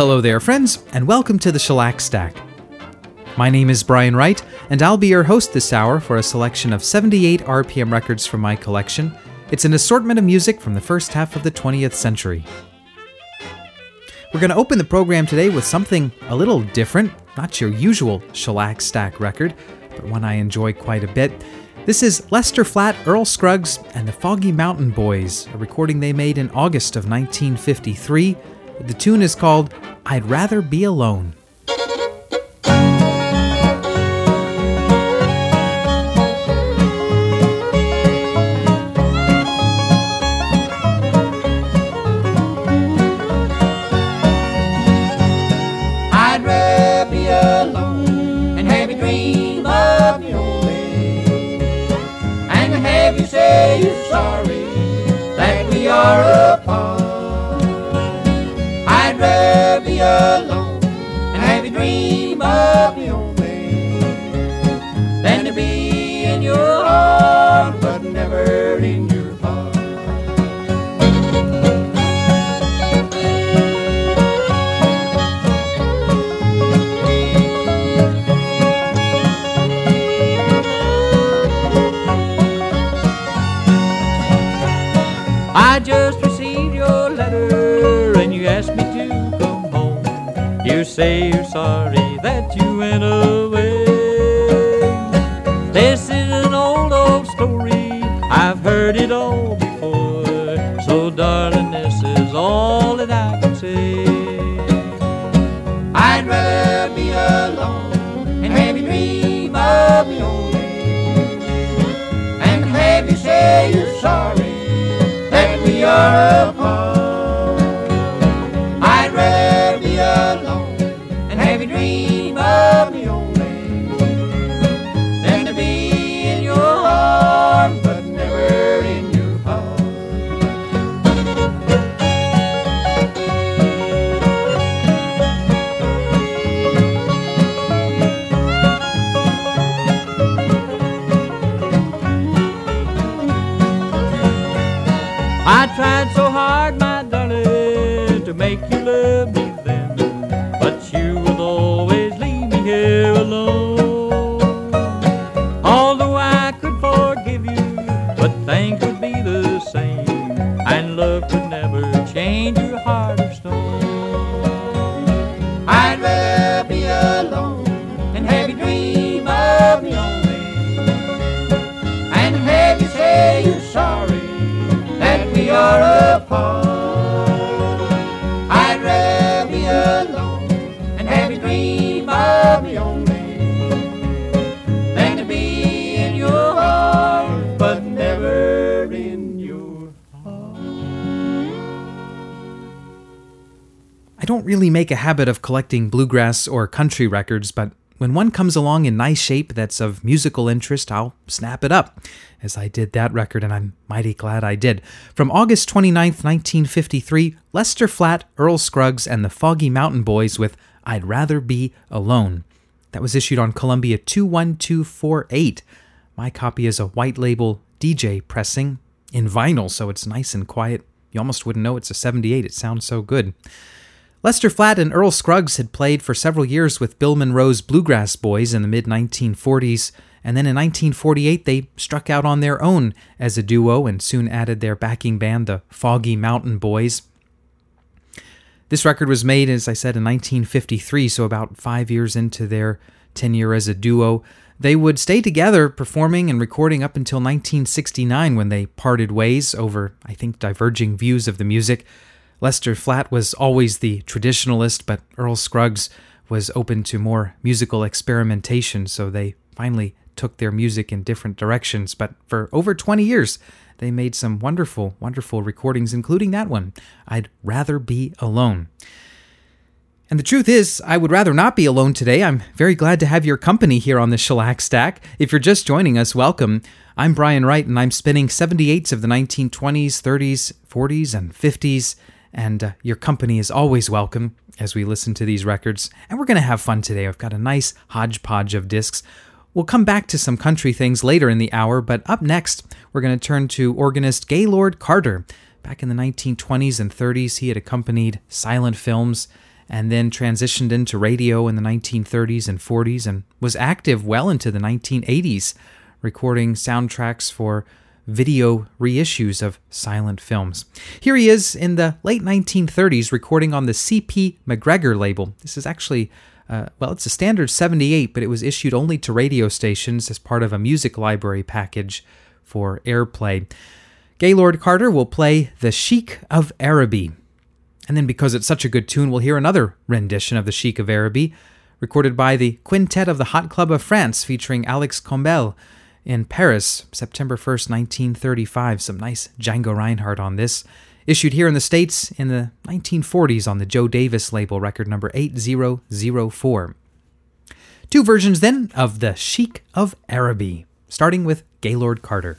Hello there, friends, and welcome to the Shellac Stack. My name is Brian Wright, and I'll be your host this hour for a selection of 78 RPM records from my collection. It's an assortment of music from the first half of the 20th century. We're going to open the program today with something a little different, not your usual Shellac Stack record, but one I enjoy quite a bit. This is Lester Flatt, Earl Scruggs, and the Foggy Mountain Boys, a recording they made in August of 1953. The tune is called I'd Rather Be Alone. I'd rather be alone alone and have you dream of me only, than to be in your arms but never in your heart. I just received your letter and you asked me to say you're sorry that you went away. This is an old, old story. I've heard it all before. So, darling, this is all that I can say. I'd rather be alone and have you dream of me only and have you say you're sorry that we are apart. I don't really make a habit of collecting bluegrass or country records, but when one comes along in nice shape that's of musical interest, I'll snap it up, as I did that record, and I'm mighty glad I did. From August 29th, 1953, Lester Flatt, Earl Scruggs, and the Foggy Mountain Boys with I'd Rather Be Alone. That was issued on Columbia 21248. My copy is a white label DJ pressing in vinyl, so it's nice and quiet. You almost wouldn't know it's a 78, it sounds so good. Lester Flatt and Earl Scruggs had played for several years with Bill Monroe's Bluegrass Boys in the mid 1940s, and then in 1948 they struck out on their own as a duo and soon added their backing band, the Foggy Mountain Boys. This record was made, as I said, in 1953, so about five years into their tenure as a duo. They would stay together performing and recording up until 1969 when they parted ways over, I think, diverging views of the music. Lester Flatt was always the traditionalist, but Earl Scruggs was open to more musical experimentation, so they finally took their music in different directions. But for over 20 years, they made some wonderful, wonderful recordings, including that one, I'd Rather Be Alone. And the truth is, I would rather not be alone today. I'm very glad to have your company here on the Shellac Stack. If you're just joining us, welcome. I'm Brian Wright, and I'm spinning 78s of the 1920s, 30s, 40s, and 50s. And uh, your company is always welcome as we listen to these records. And we're going to have fun today. I've got a nice hodgepodge of discs. We'll come back to some country things later in the hour, but up next, we're going to turn to organist Gaylord Carter. Back in the 1920s and 30s, he had accompanied silent films and then transitioned into radio in the 1930s and 40s and was active well into the 1980s, recording soundtracks for video reissues of silent films. Here he is in the late 1930s recording on the C.P. MacGregor label. This is actually, uh, well, it's a standard 78, but it was issued only to radio stations as part of a music library package for airplay. Gaylord Carter will play The Sheik of Araby. And then, because it's such a good tune, we'll hear another rendition of The Sheik of Araby, recorded by the Quintet of the Hot Club of France, featuring Alex Combelle in Paris, September 1st, 1935. Some nice Django Reinhardt on this. Issued here in the States in the 1940s on the Joe Davis label, record number 8004. Two versions then of The Sheik of Araby, starting with Gaylord Carter.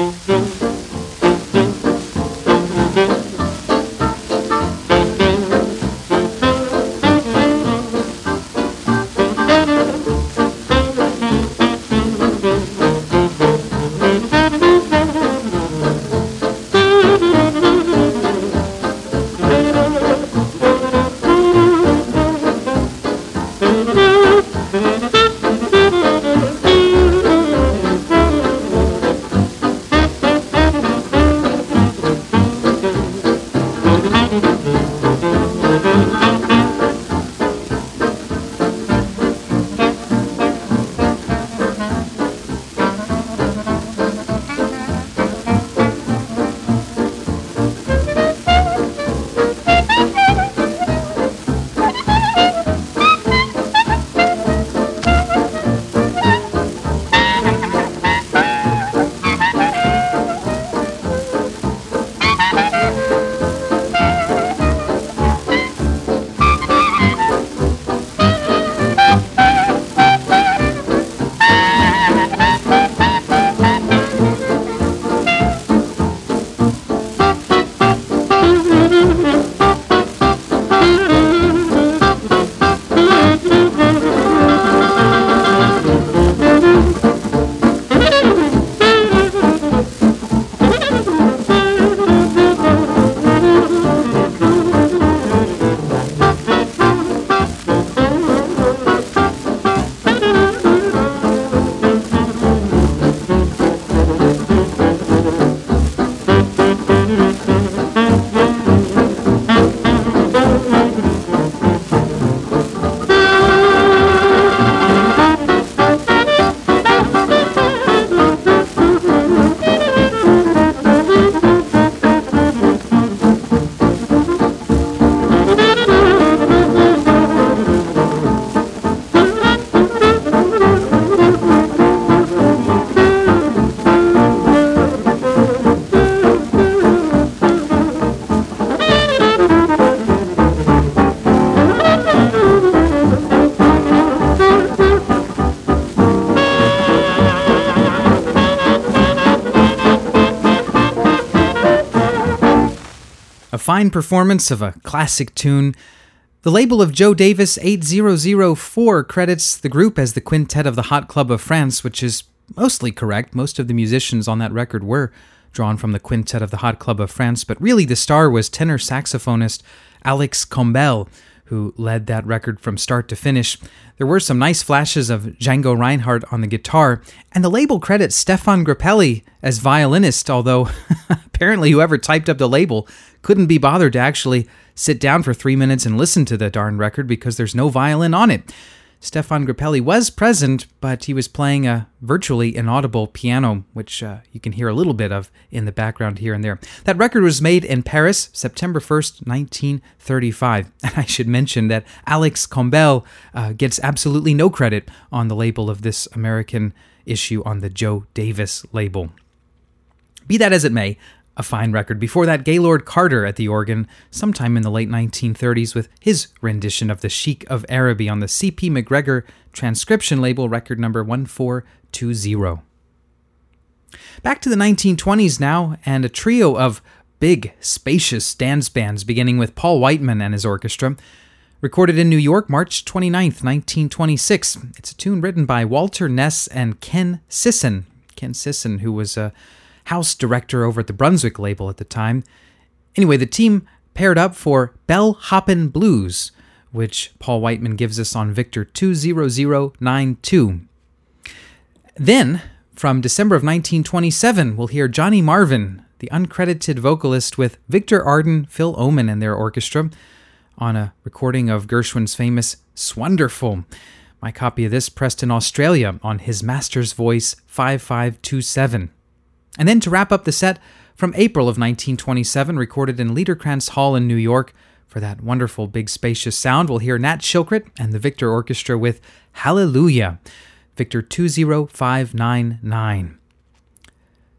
Mm-hmm. Fine performance of a classic tune. The label of Joe Davis 8004 credits the group as the Quintet of the Hot Club of France, which is mostly correct. Most of the musicians on that record were drawn from the Quintet of the Hot Club of France, but really the star was tenor saxophonist Alex Combelle, who led that record from start to finish. There were some nice flashes of Django Reinhardt on the guitar, and the label credits Stefan Grappelli as violinist, although apparently whoever typed up the label couldn't be bothered to actually sit down for three minutes and listen to the darn record because there's no violin on it. Stefan Grappelli was present, but he was playing a virtually inaudible piano, which uh, you can hear a little bit of in the background here and there. That record was made in Paris, September 1st, 1935. And I should mention that Alex Combelle uh, gets absolutely no credit on the label of this American issue on the Joe Davis label. Be that as it may, a fine record. Before that, Gaylord Carter at the organ, sometime in the late 1930s, with his rendition of the Sheik of Araby on the C.P. MacGregor transcription label, record number 1420. Back to the 1920s now, and a trio of big, spacious dance bands, beginning with Paul Whiteman and his orchestra. Recorded in New York, March 29, 1926. It's a tune written by Walter Ness and Ken Sisson. Ken Sisson, who was a house director over at the Brunswick label at the time. Anyway, the team paired up for Bell Hoppin' Blues, which Paul Whiteman gives us on Victor 20092. Then, from December of 1927, we'll hear Johnny Marvin, the uncredited vocalist, with Victor Arden, Phil Ohman, and their orchestra on a recording of Gershwin's famous 'S Wonderful. My copy of this pressed in Australia on his master's voice 5527. And then to wrap up the set, from April of 1927, recorded in Liederkranz Hall in New York, for that wonderful big spacious sound, we'll hear Nat Shilkret and the Victor Orchestra with Hallelujah, Victor 20599.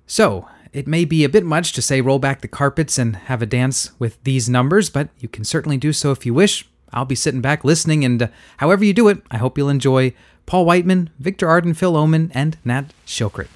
So, it may be a bit much to say roll back the carpets and have a dance with these numbers, but you can certainly do so if you wish. I'll be sitting back listening, and uh, however you do it, I hope you'll enjoy Paul Whiteman, Victor Arden, Phil Ohman, and Nat Shilkret.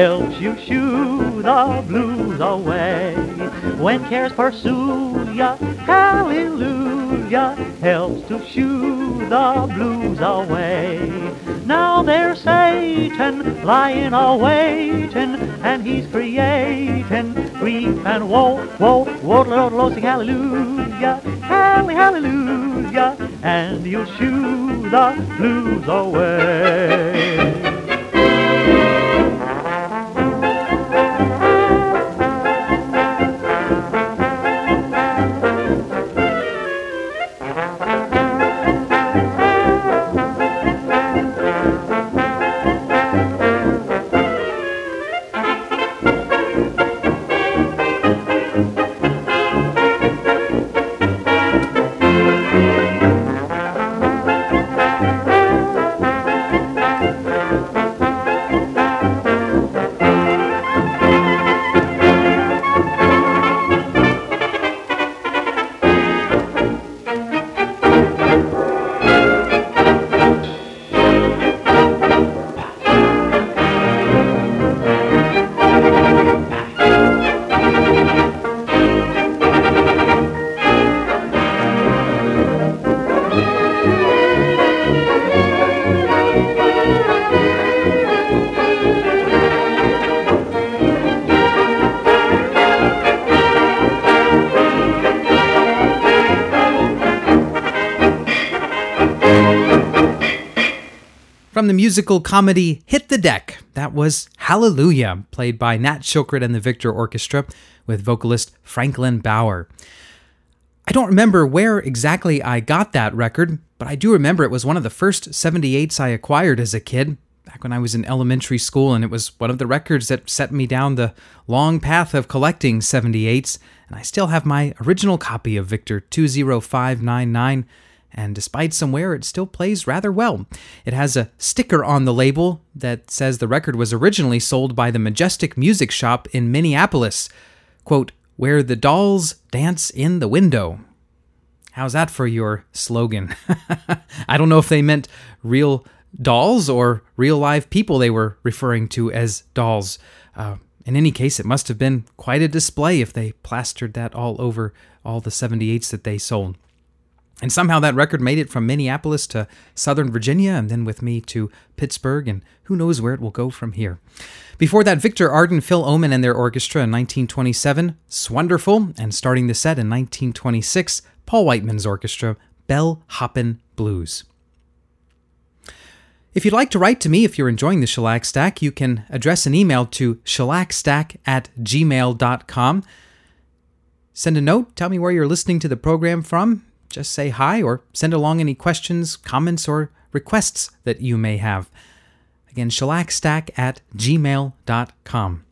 Helps you shoo the blues away. When cares pursue ya, hallelujah, helps to shoo the blues away. Now there's Satan lying a waiting, and he's creating grief and woe, woe, woe, Lord, Lord, sing hallelujah, halle hallelujah, and you'll shoo the blues away. From the musical comedy Hit the Deck, that was Hallelujah, played by Nat Shilkret and the Victor Orchestra with vocalist Franklin Bauer. I don't remember where exactly I got that record, but I do remember it was one of the first 78s I acquired as a kid, back when I was in elementary school, and it was one of the records that set me down the long path of collecting 78s, and I still have my original copy of Victor 20599, and despite some wear, it still plays rather well. It has a sticker on the label that says the record was originally sold by the Majestic Music Shop in Minneapolis. Quote, where the dolls dance in the window. How's that for your slogan? I don't know if they meant real dolls or real live people they were referring to as dolls. Uh, in any case, it must have been quite a display if they plastered that all over all the 78s that they sold. And somehow that record made it from Minneapolis to Southern Virginia and then with me to Pittsburgh, and who knows where it will go from here. Before that, Victor Arden, Phil Ohman, and their orchestra in 1927, 'S Wonderful, and starting the set in 1926, Paul Whiteman's orchestra, Bell Hoppin' Blues. If you'd like to write to me if you're enjoying the Shellac Stack, you can address an email to shellacstack at gmail.com. Send a note, tell me where you're listening to the program from, just say hi or send along any questions, comments, or requests that you may have. Again, shellacstack at gmail.com.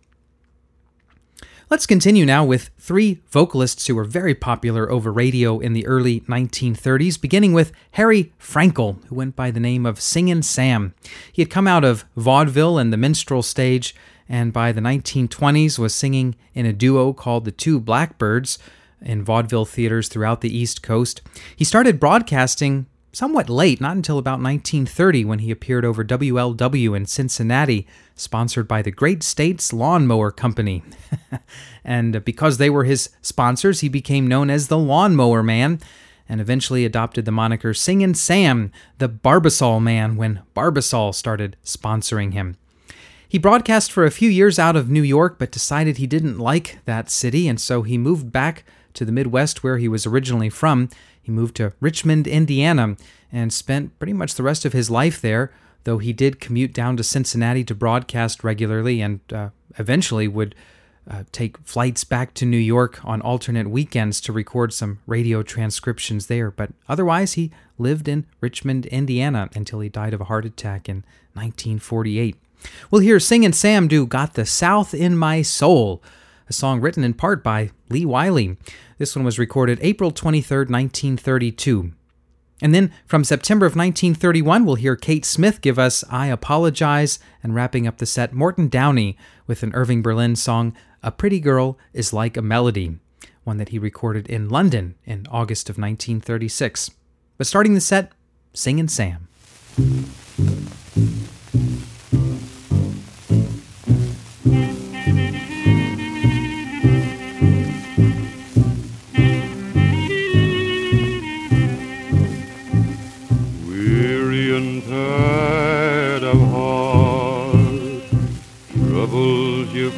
Let's continue now with three vocalists who were very popular over radio in the early 1930s, beginning with Harry Frankel, who went by the name of Singin' Sam. He had come out of vaudeville and the minstrel stage, and by the 1920s was singing in a duo called the Two Blackbirds in vaudeville theaters throughout the East Coast. He started broadcasting somewhat late, not until about 1930 when he appeared over WLW in Cincinnati, sponsored by the Great States Lawnmower Company. and because they were his sponsors, he became known as the Lawnmower Man and eventually adopted the moniker Singin' Sam, the Barbasol Man, when Barbasol started sponsoring him. He broadcast for a few years out of New York, but decided he didn't like that city, and so he moved back to the Midwest where he was originally from. He moved to Richmond, Indiana, and spent pretty much the rest of his life there, though he did commute down to Cincinnati to broadcast regularly and uh, eventually would uh, take flights back to New York on alternate weekends to record some radio transcriptions there. But otherwise, he lived in Richmond, Indiana until he died of a heart attack in 1948. We'll hear Singin' Sam do Got the South in My Soul, a song written in part by Lee Wiley. This one was recorded April 23, 1932. And then from September of 1931, we'll hear Kate Smith give us I Apologize, and wrapping up the set, Morton Downey with an Irving Berlin song, A Pretty Girl is Like a Melody, one that he recorded in London in August of 1936. But starting the set, Singin' Sam.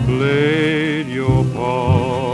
Played your part.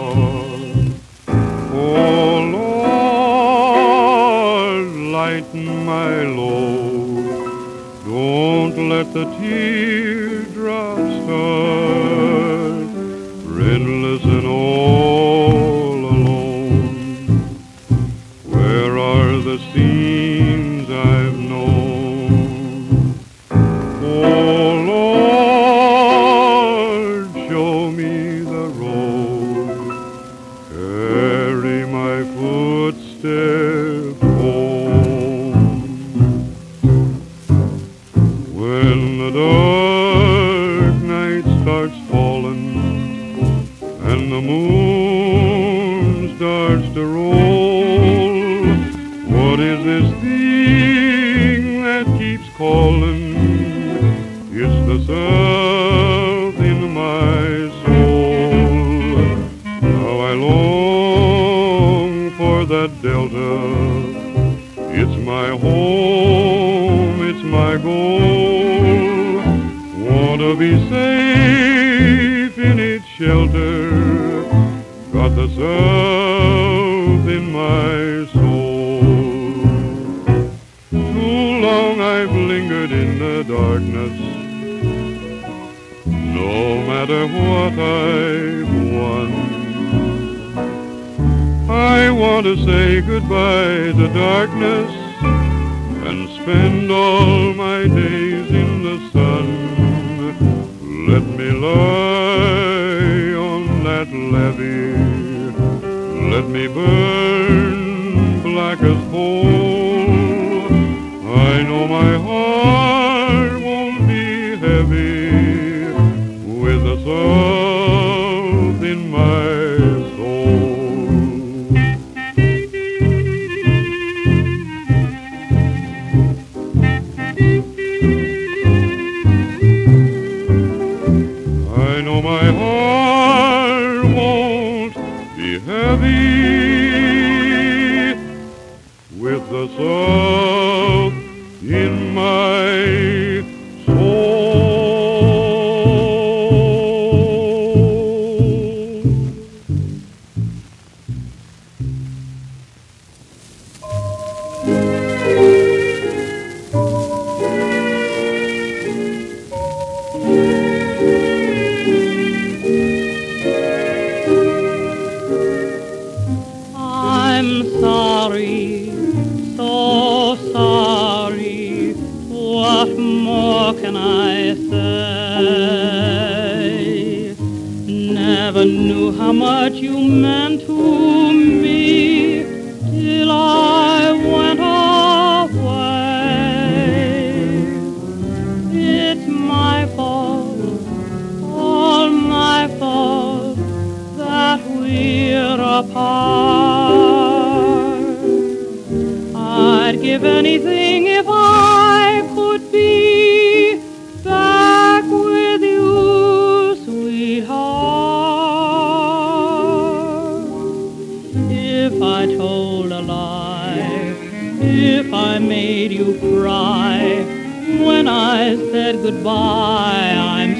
I said goodbye, I'm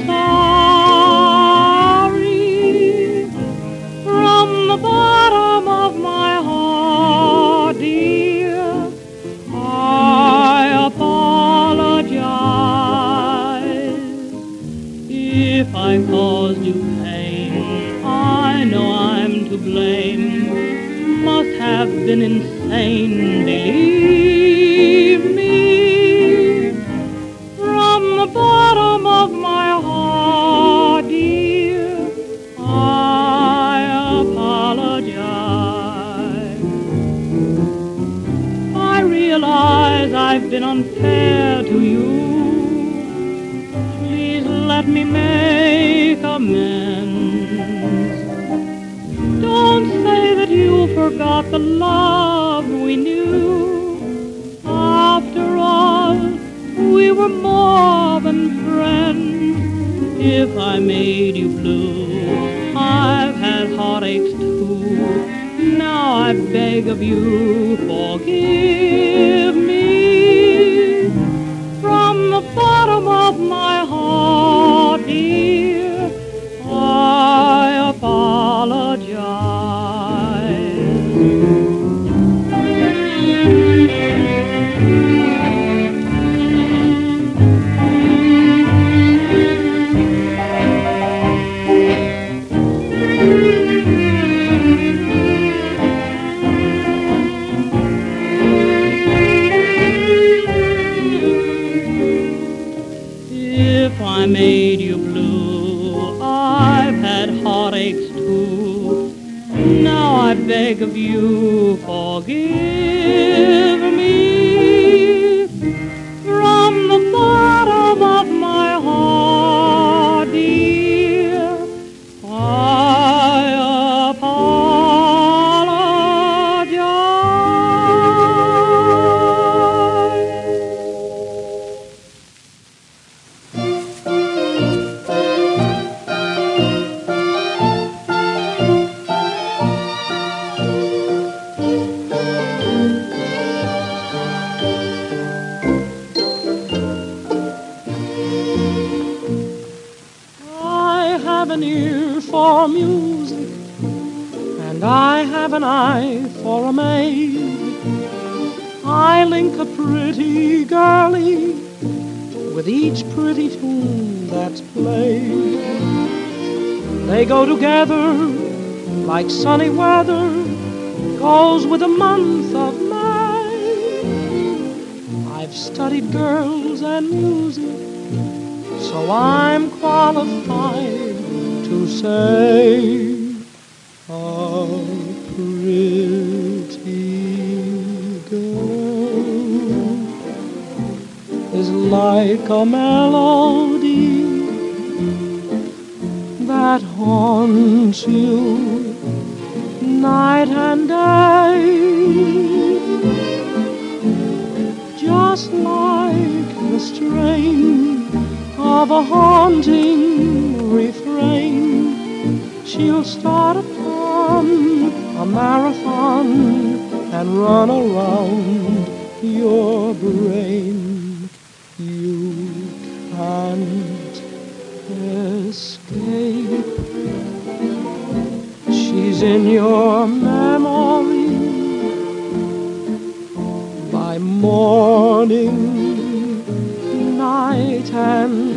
sorry from the bottom of my heart, dear. I apologize if I caused you pain. I know I'm to blame. Must have been insane, believe. forgot the love we knew. After all, we were more than friends. If I made you blue, I've had heartaches too. Now I beg of you, forgive. heartaches too. Now I beg of you, forgive me. Marathon and run around your brain. You can't escape. She's in your memory by morning, night, and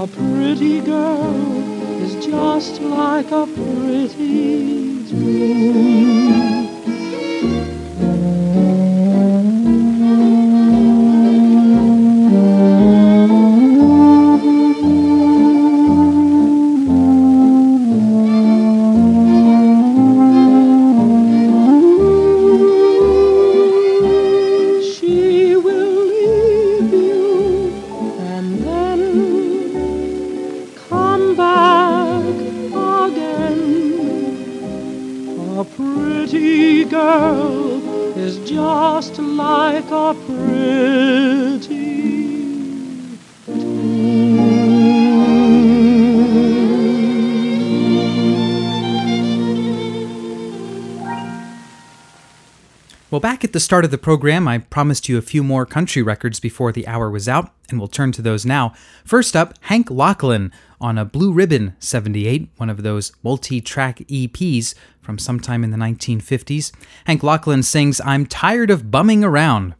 A pretty girl is just like a pretty dream. Well, back at the start of the program, I promised you a few more country records before the hour was out, and we'll turn to those now. First up, Hank Locklin on a Blue Ribbon 78, one of those multi track EPs from sometime in the 1950s. Hank Locklin sings, I'm tired of bumming around.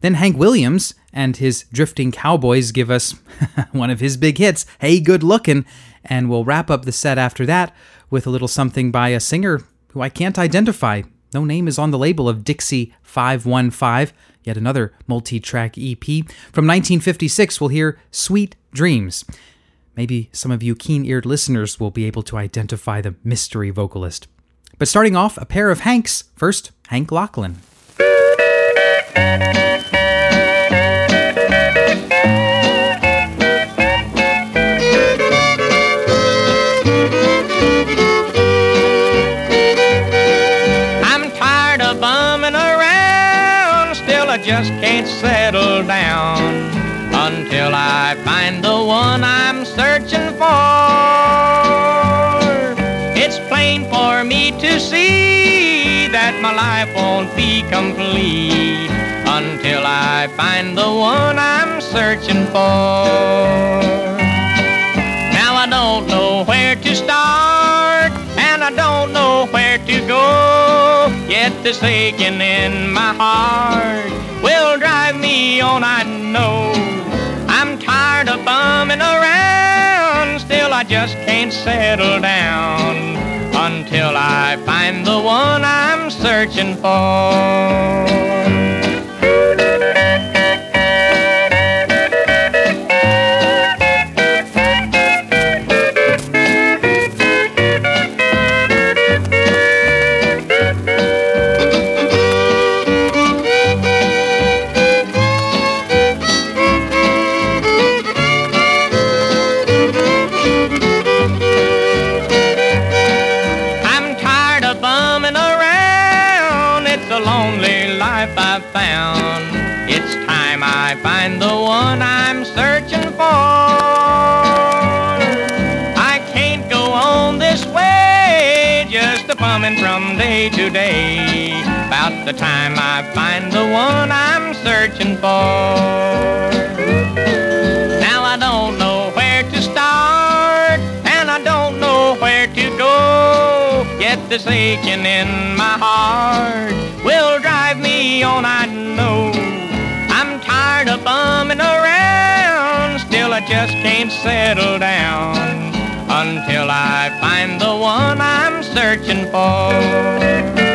Then Hank Williams and his Drifting Cowboys give us one of his big hits, Hey Good Lookin', and we'll wrap up the set after that with a little something by a singer who I can't identify. No name is on the label of Dixie 515, yet another multi track EP. From 1956, we'll hear Sweet Dreams. Maybe some of you keen eared listeners will be able to identify the mystery vocalist. But starting off, a pair of Hanks. First, Hank Locklin. Just can't settle down until I find the one I'm searching for. It's plain for me to see that my life won't be complete until I find the one I'm searching for. Now I don't know where to start, where to go. Yet this aching in my heart will drive me on, I know. I'm tired of bumming around, still I just can't settle down until I find the one I'm searching for. found. It's time I find the one I'm searching for. I can't go on this way, just a bumming from day to day. About the time I find the one I'm searching for. Now I don't know where to start, and I don't know where to go. Yet this aching in my heart will drive on, I know. I'm tired of bumming around, still I just can't settle down until I find the one I'm searching for.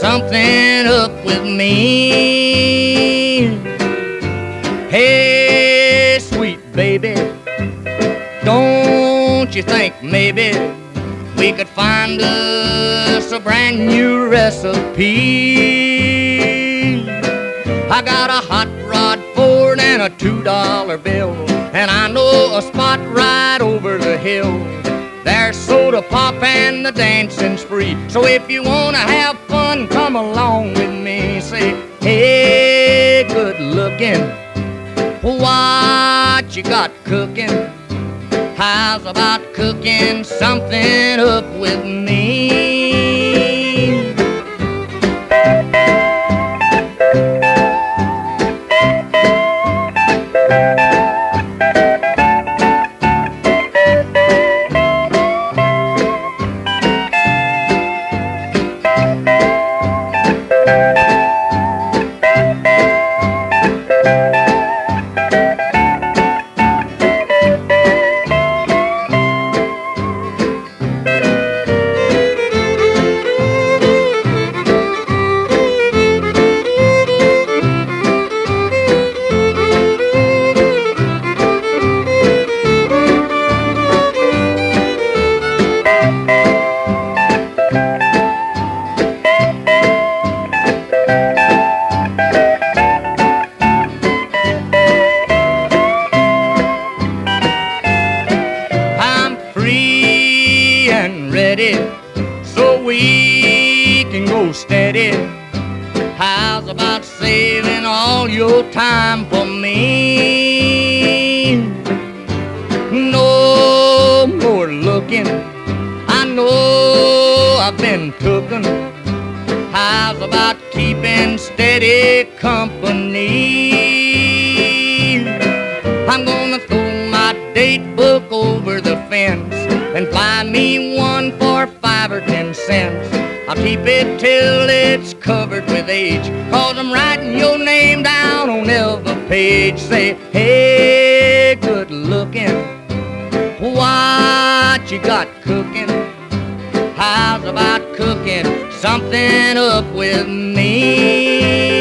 Something up with me? Hey, sweet baby, don't you think maybe we could find us a brand new recipe? I got a hot rod Ford and a two dollar bill, and I know a spot right over the hill. There's soda pop and the dancing spree. So if you wanna have fun, come along with me. Say, hey, good looking, what you got cooking? How's about cooking something up with me? Cooking something up with me?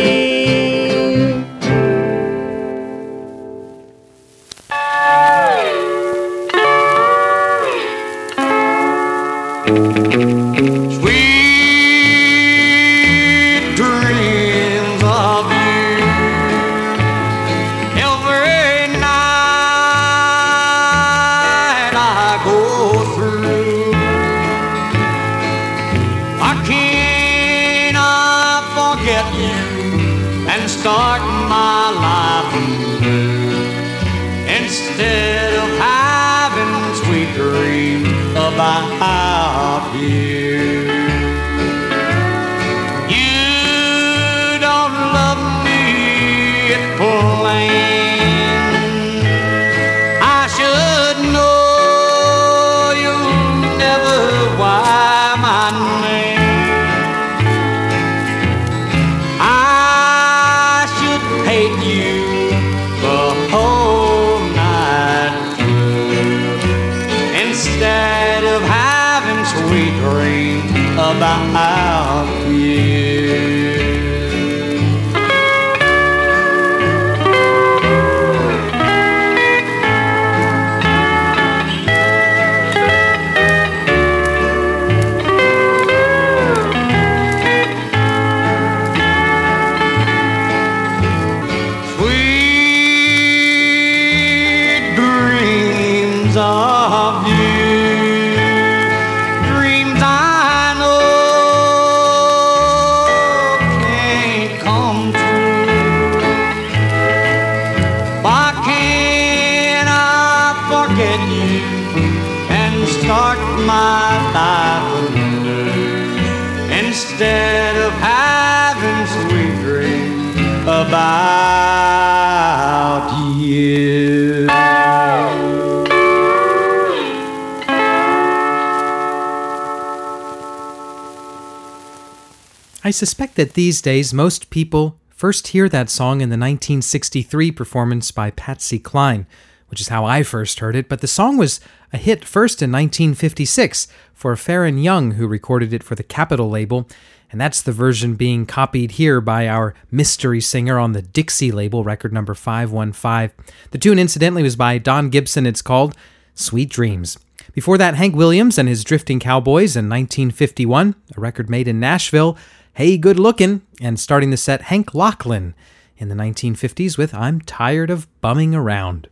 I suspect that these days most people first hear that song in the 1963 performance by Patsy Cline, which is how I first heard it, but the song was a hit first in 1956 for Faron Young, who recorded it for the Capitol label, and that's the version being copied here by our mystery singer on the Dixie label, record number 515. The tune, incidentally, was by Don Gibson. It's called Sweet Dreams. Before that, Hank Williams and his Drifting Cowboys in 1951, a record made in Nashville. Hey Good Lookin', and starting the set, Hank Locklin in the 1950s with I'm Tired of Bumming Around.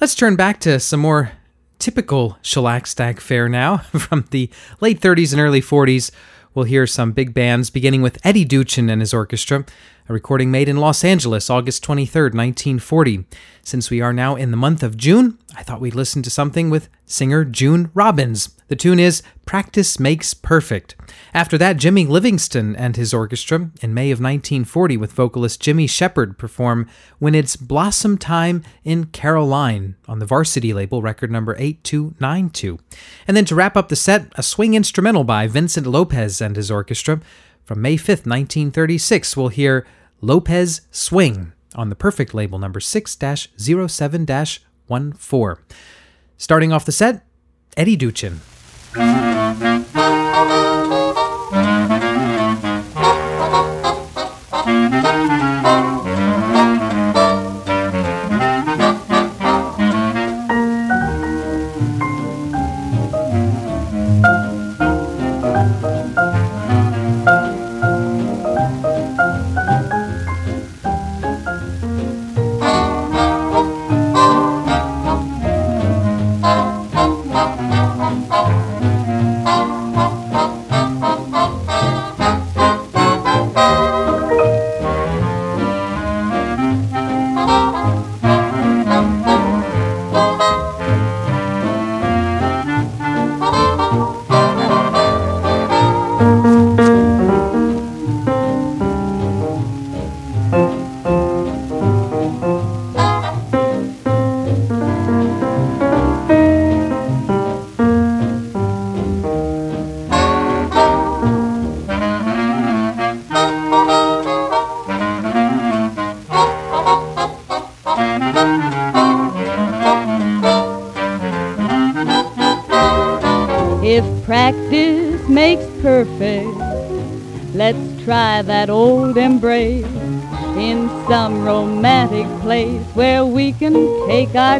Let's turn back to some more typical shellac stack fare now. From the late 30s and early 40s, we'll hear some big bands, beginning with Eddy Duchin and his orchestra, a recording made in Los Angeles, August 23, 1940. Since we are now in the month of June, I thought we'd listen to something with singer June Robbins. The tune is Practice Makes Perfect. After that, Jimmy Livingston and his orchestra in May of 1940 with vocalist Jimmy Shepard perform When It's Blossom Time in Caroline on the Varsity label, record number 8292. And then to wrap up the set, a swing instrumental by Vincent Lopez and his orchestra. From May 5th, 1936, we'll hear Lopez Swing on the Perfect label number 6 07 14. Starting off the set, Eddy Duchin.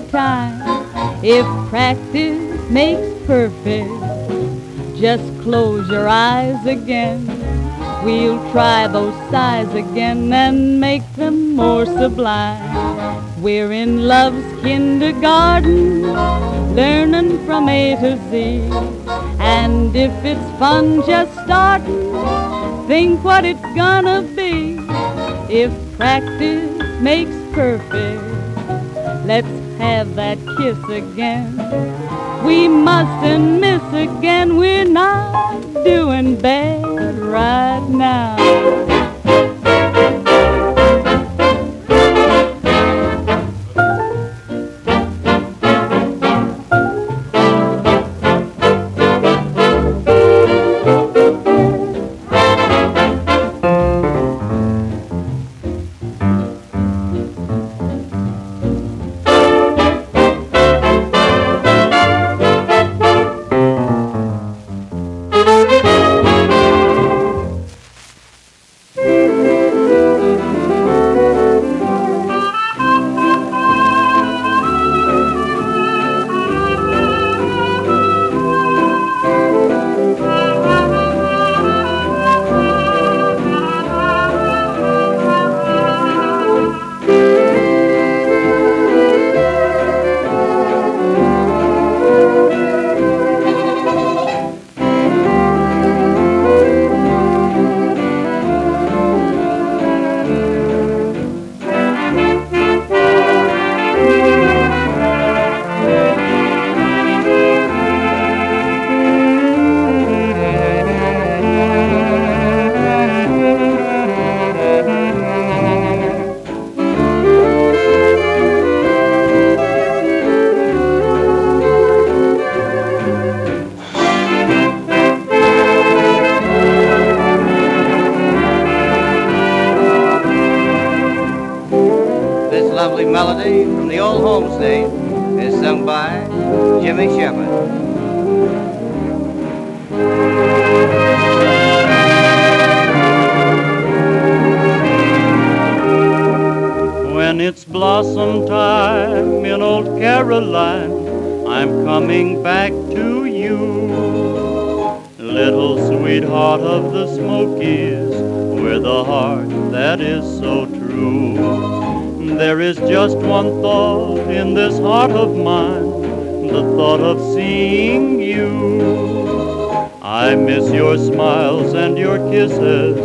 Time. If practice makes perfect, just close your eyes again. We'll try those sighs again and make them more sublime. We're in love's kindergarten, learning from A to Z. And if it's fun just starting, think what it's gonna be. If practice makes perfect, let's have that kiss again. We mustn't miss again, we're not doing bad right now. Melody from the old home state is sung by Jimmy Shepard. When it's blossom time in old Caroline, I'm coming back to you. Little sweetheart of the Smokies, with a heart that is so true. There is just one thought in this heart of mine, the thought of seeing you. I miss your smiles and your kisses,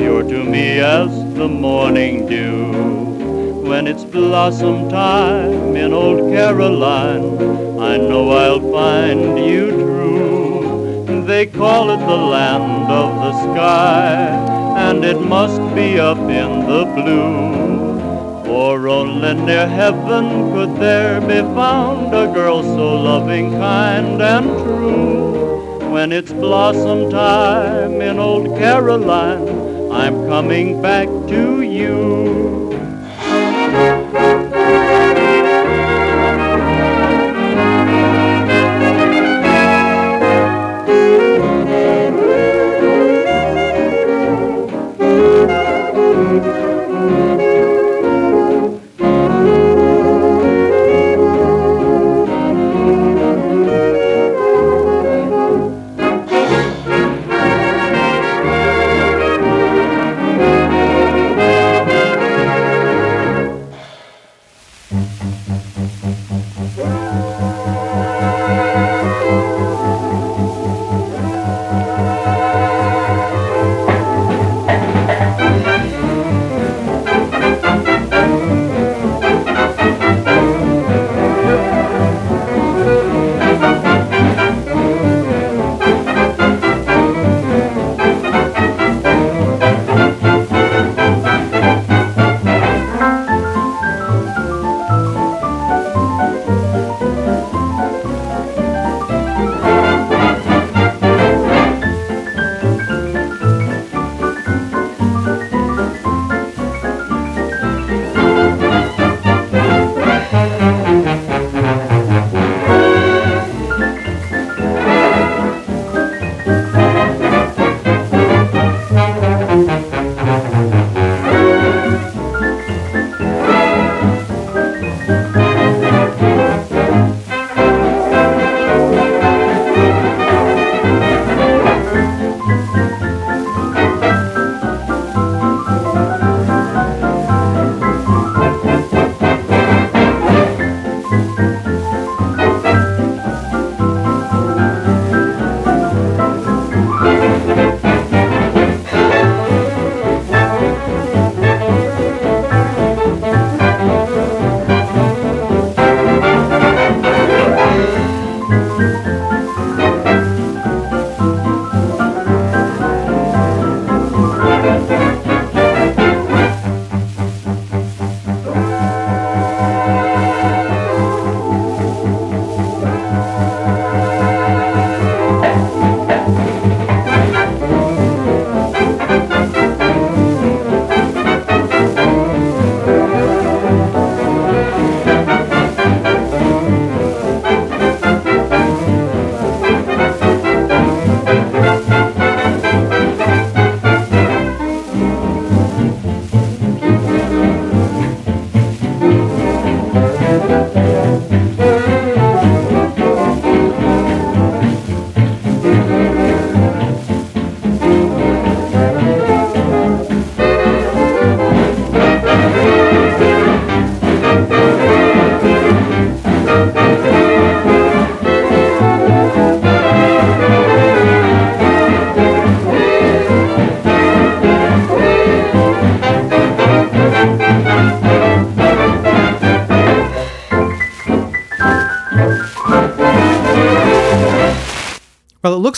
pure to me as the morning dew. When it's blossom time in old Caroline, I know I'll find you true. They call it the land of the sky, and it must be up in the blue. For only near heaven could there be found a girl so loving, kind, and true. When it's blossom time in old Caroline, I'm coming back to you.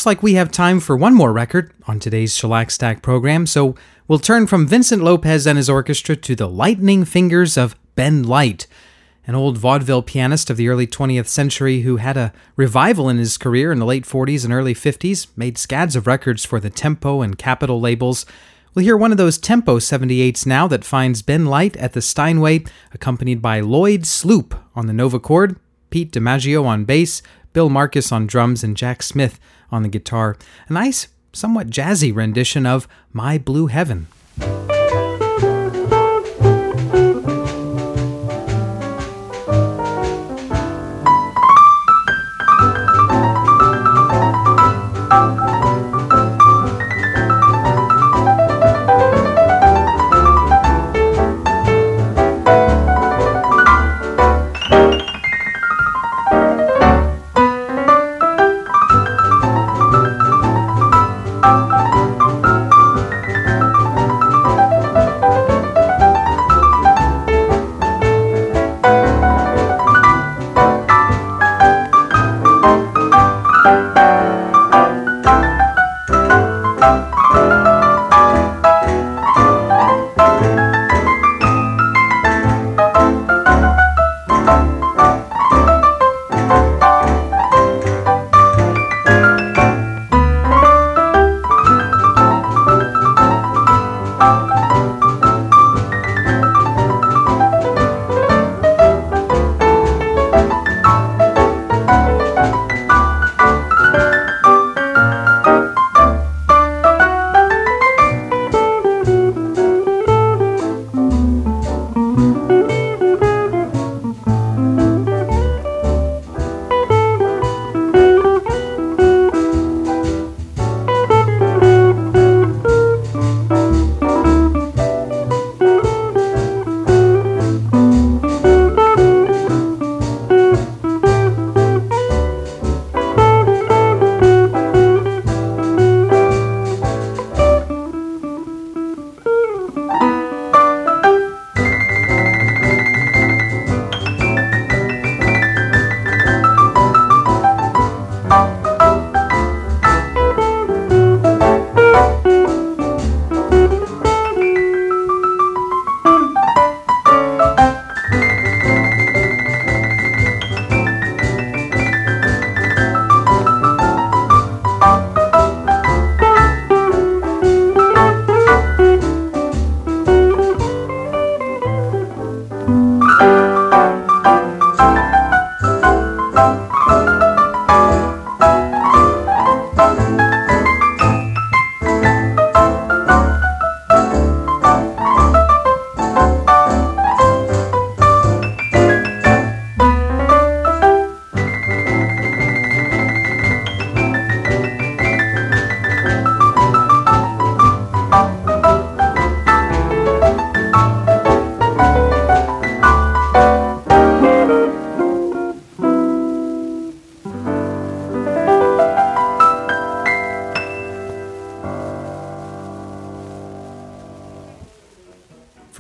Looks like we have time for one more record on today's Shellac Stack program, so we'll turn from Vincent Lopez and his orchestra to the lightning fingers of Ben Light, an old vaudeville pianist of the early 20th century who had a revival in his career in the late 40s and early 50s, made scads of records for the Tempo and Capitol labels. We'll hear one of those tempo 78s now that finds Ben Light at the Steinway, accompanied by Lloyd Sloop on the Novachord, Pete DiMaggio on bass, Bill Marcus on drums, and Jack Smith on the guitar. A nice, somewhat jazzy rendition of My Blue Heaven.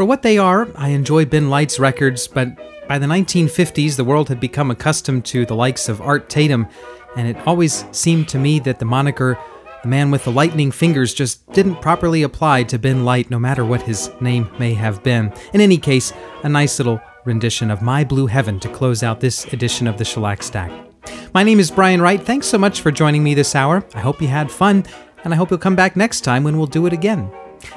For what they are, I enjoy Ben Light's records, but by the 1950s, the world had become accustomed to the likes of Art Tatum, and it always seemed to me that the moniker the man with the lightning fingers just didn't properly apply to Ben Light, no matter what his name may have been. In any case, a nice little rendition of My Blue Heaven to close out this edition of the Shellac Stack. My name is Brian Wright. Thanks so much for joining me this hour. I hope you had fun, and I hope you'll come back next time when we'll do it again.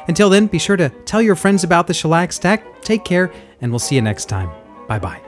Until then, be sure to tell your friends about the Shellac Stack. Take care, and we'll see you next time. Bye bye.